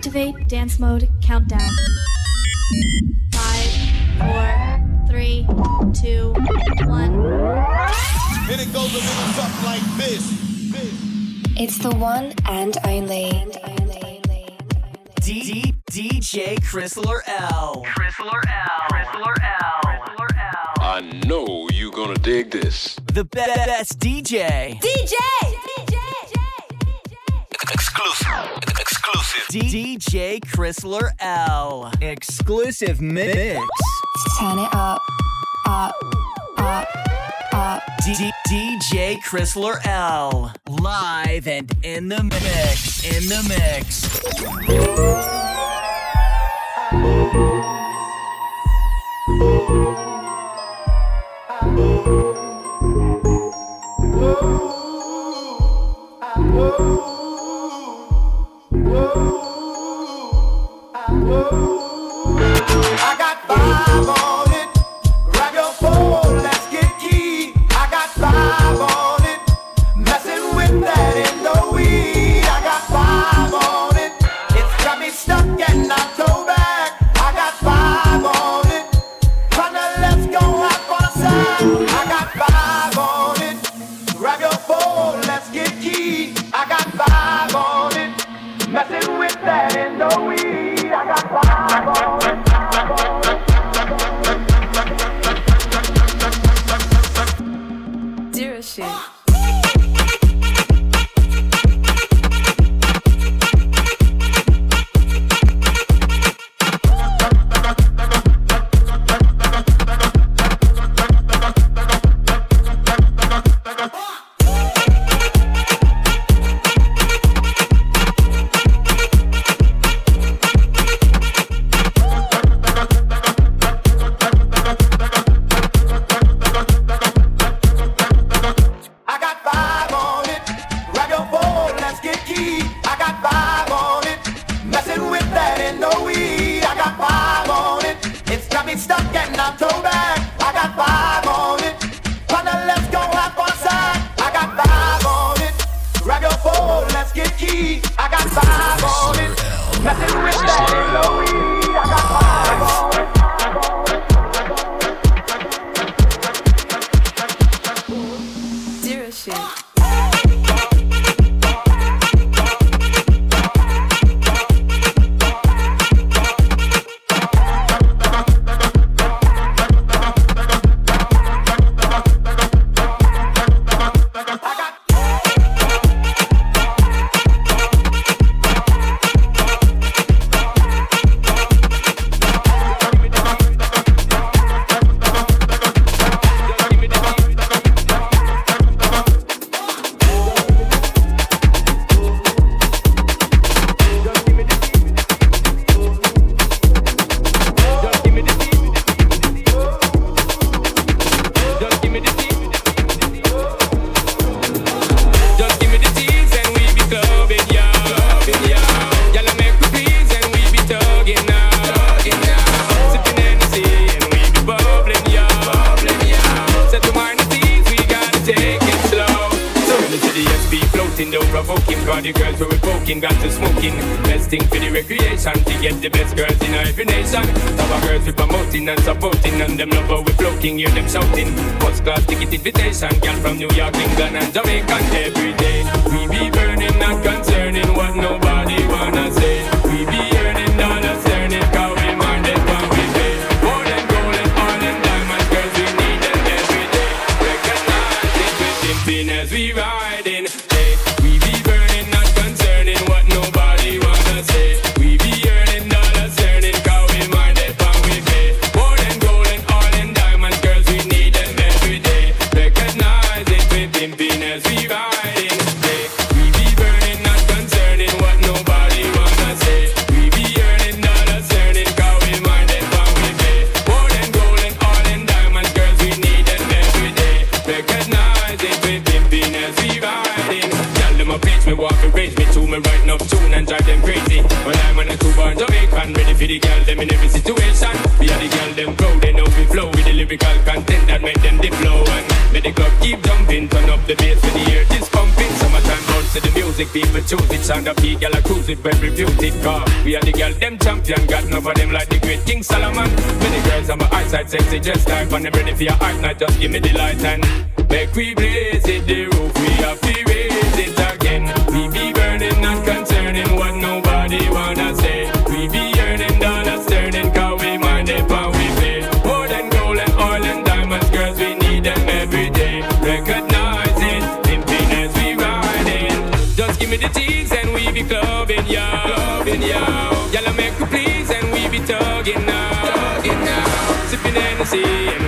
Activate dance mode countdown. Five, four, three, two, one. And it goes a little something like this. It's the one and only. D- D- DJ Chrysler L. Chrysler L. Chrysler L. Chrysler L. I know you're gonna dig this. The be- best DJ. DJ! Exclusive. Exclusive. D- DJ Chrysler L. Exclusive mix. Turn it up, up, up, up. D- DJ Chrysler L. Live and in the mix. In the mix. I got five floating, hear them shouting. First class ticket invitation, girl from New York, England, and Jamaica recognizing with pimping as we riding. Tell them a pitch me, walk and rage me, tune me, right up tune and drive them crazy. But I'm on a two born Jamaican, ready for the girl, them in every situation. We are the girl, them proud, they know we flow with the lyrical content that make them the flow. And make the club keep jumping, turn up the bass for the air, this pumping. Summertime bounce to the music, people choose it. Sound up the girl, I cruise it, well reputed car. We are the girl, them champion, got none of them like the great King Solomon. Many girls on my eyesight, sexy just like, when they're ready for your art, not just give me the light and Make we blaze it, the roof we have to raise it again. We be burning, not concerning what nobody wanna say. We be earning dollars, turning, cause we mind it, but we pay. Gold and gold and oil and diamonds, girls, we need them every day. Recognize it, limping as we riding. Just give me the cheese and we be clubbing, yeah, clubbing, yeah. Y'all make me please and we be tugging now, tugging now. Sipping Hennessy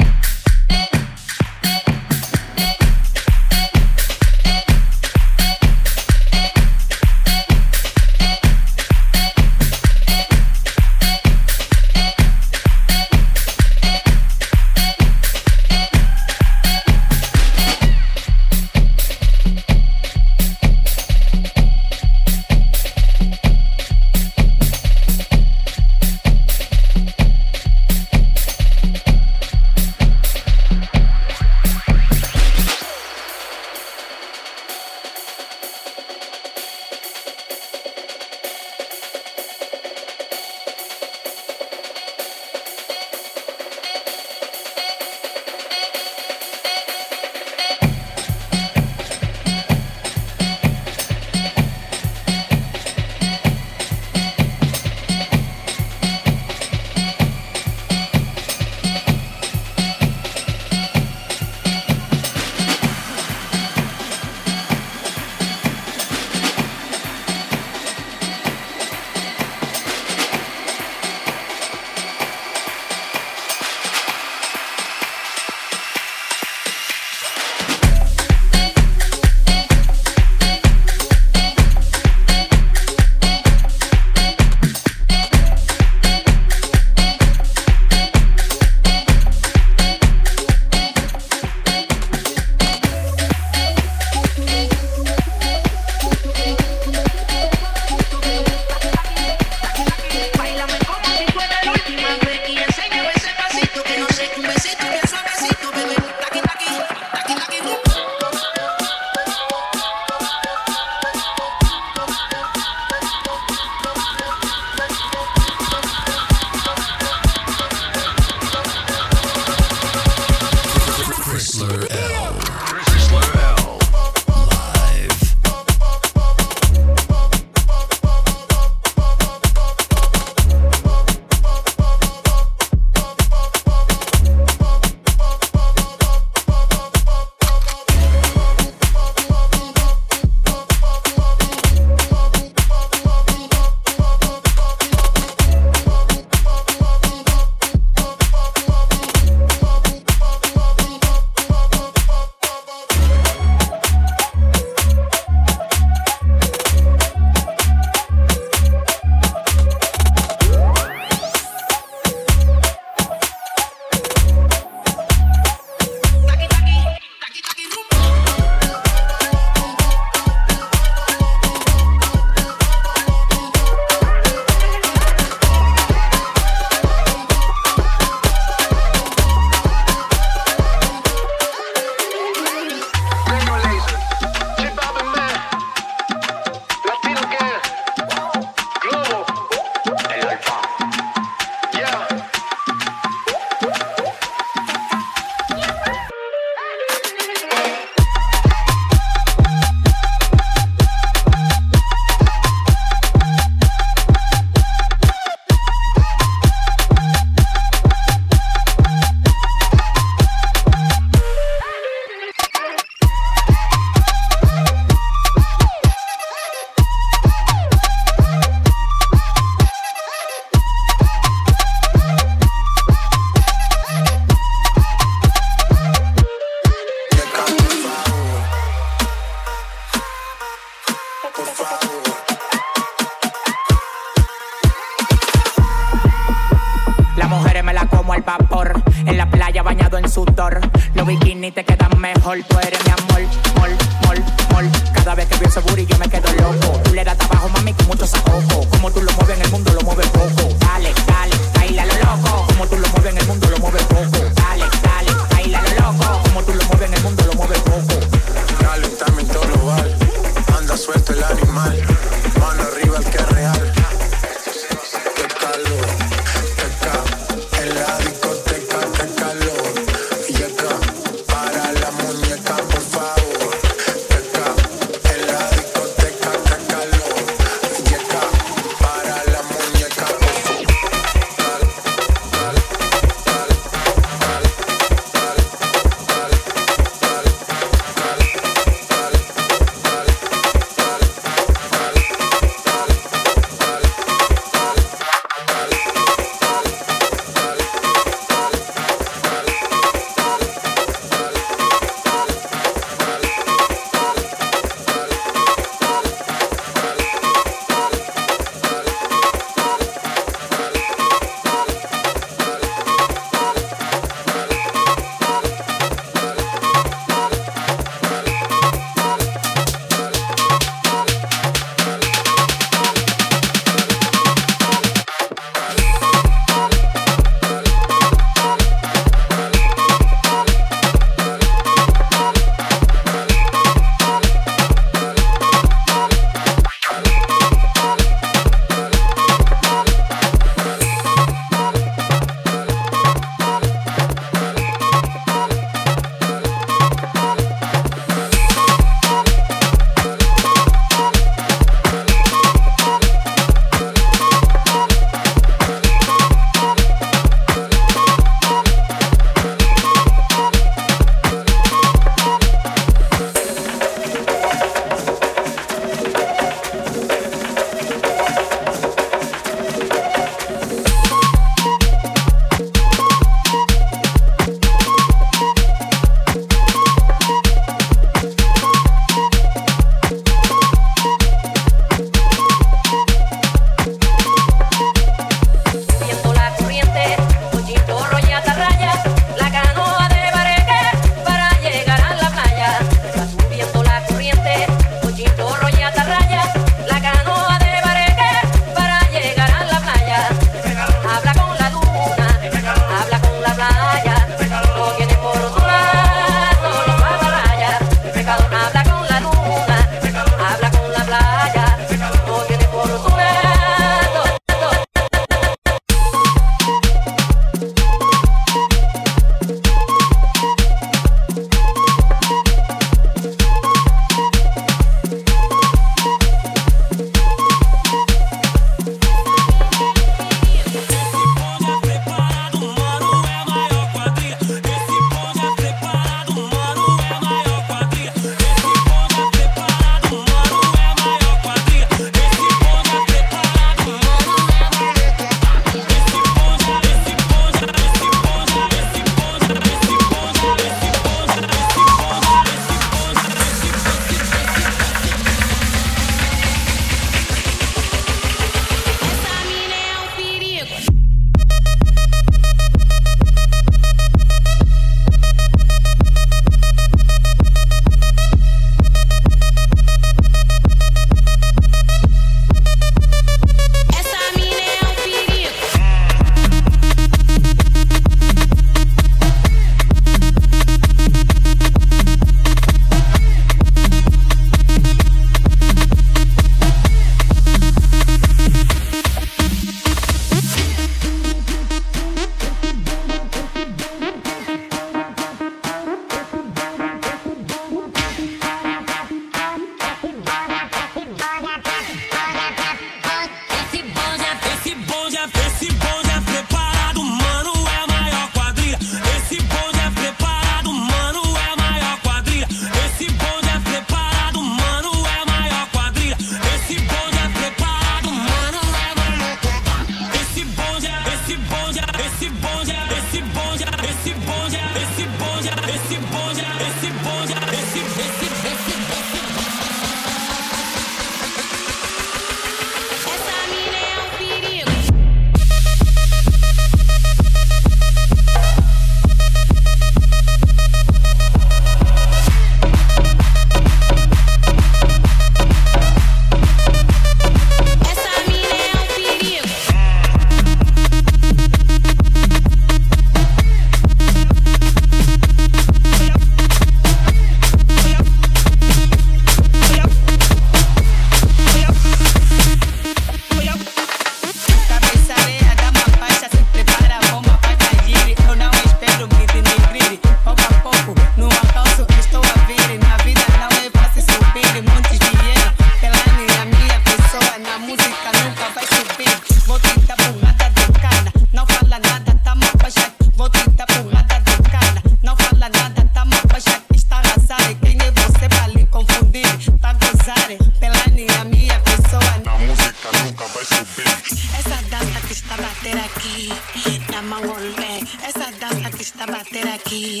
Namangole, esa danza que está bater aquí.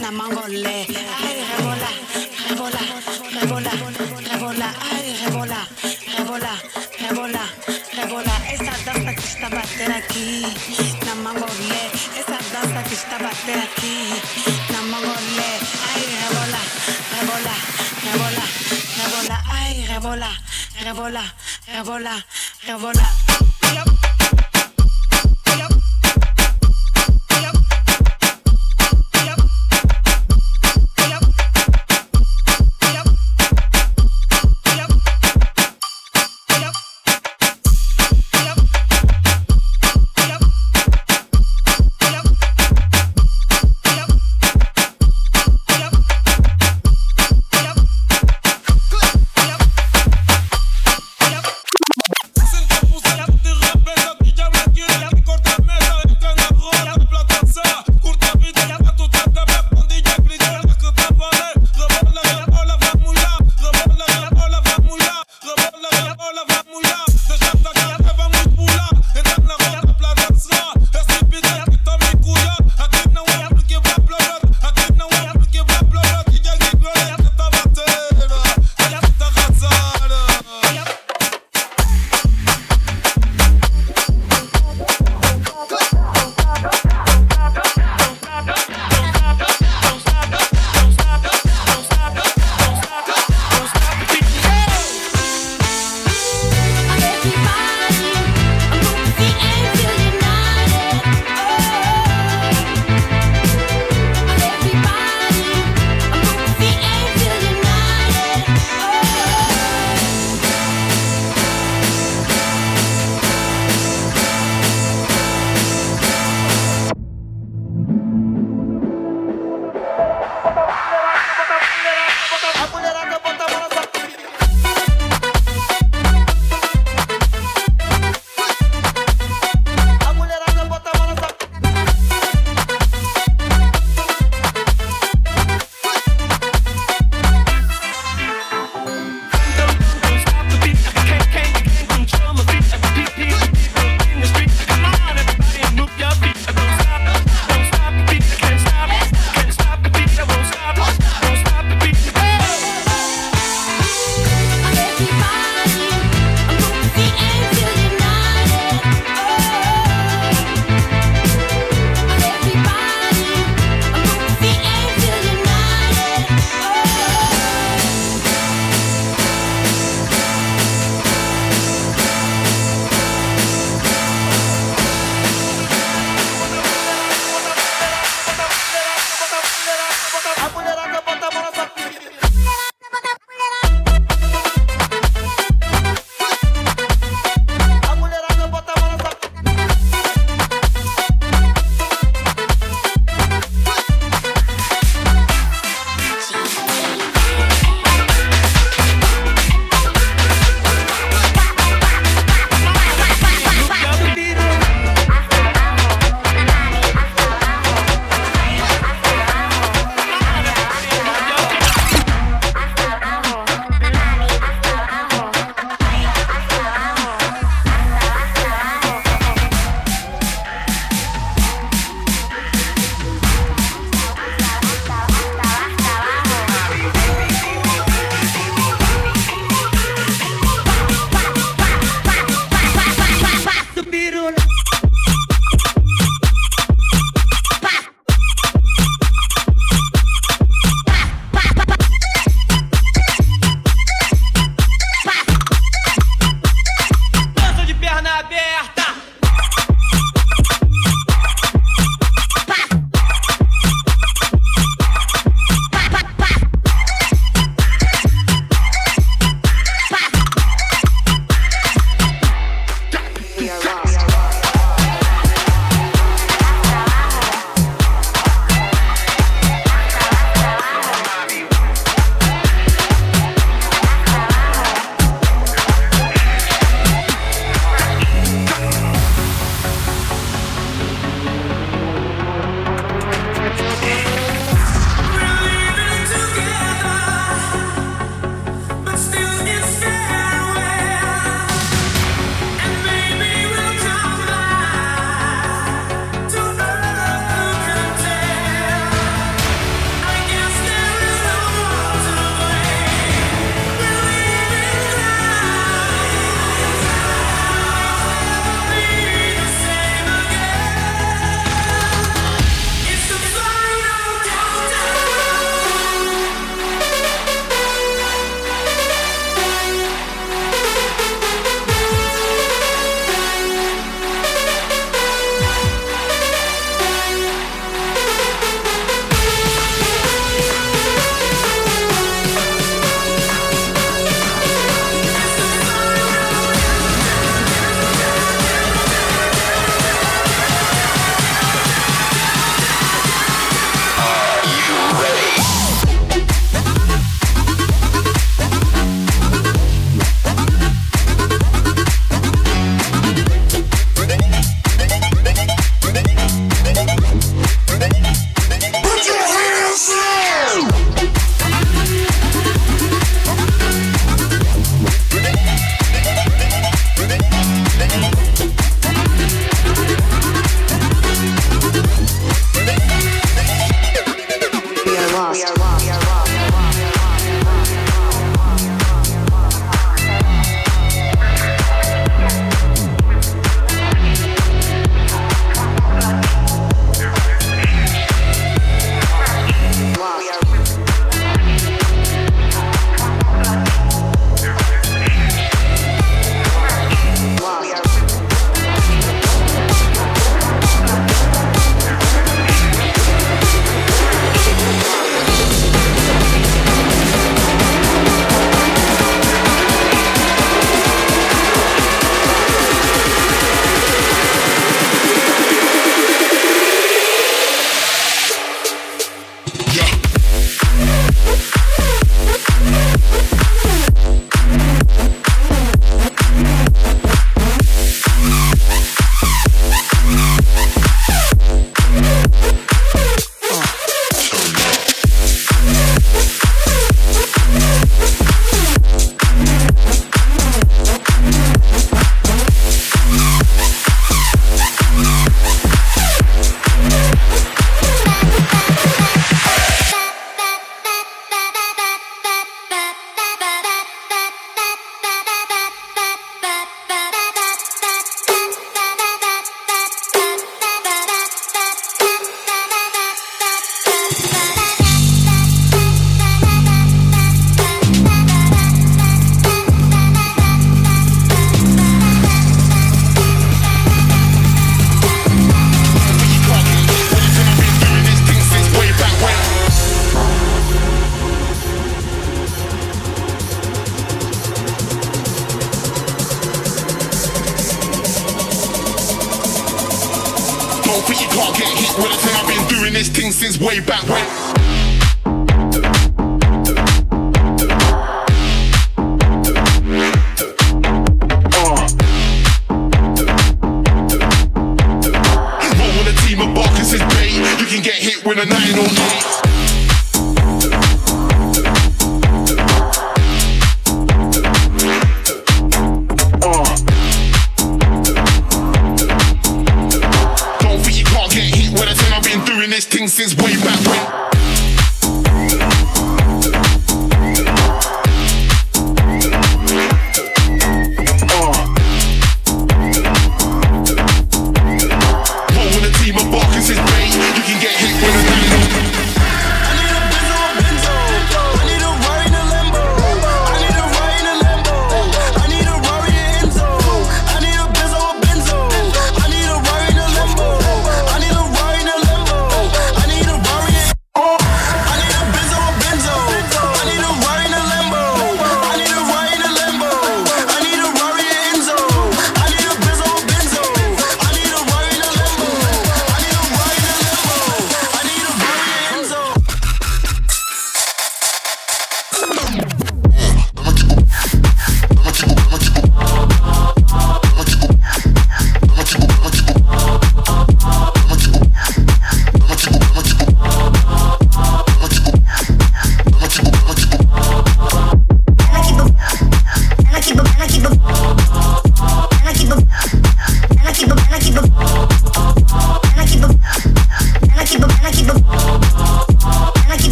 Namangole, ay, rebola, rebola, rebola, rebola, ay, rebola, rebola, rebola, rebola, esa danza que está bater aquí. Namangole, esa danza que está bater aquí. Namangole, ay, rebola, rebola, rebola, rebola, ay, rebola, rebola, rebola, rebola.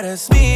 Tú eres mía.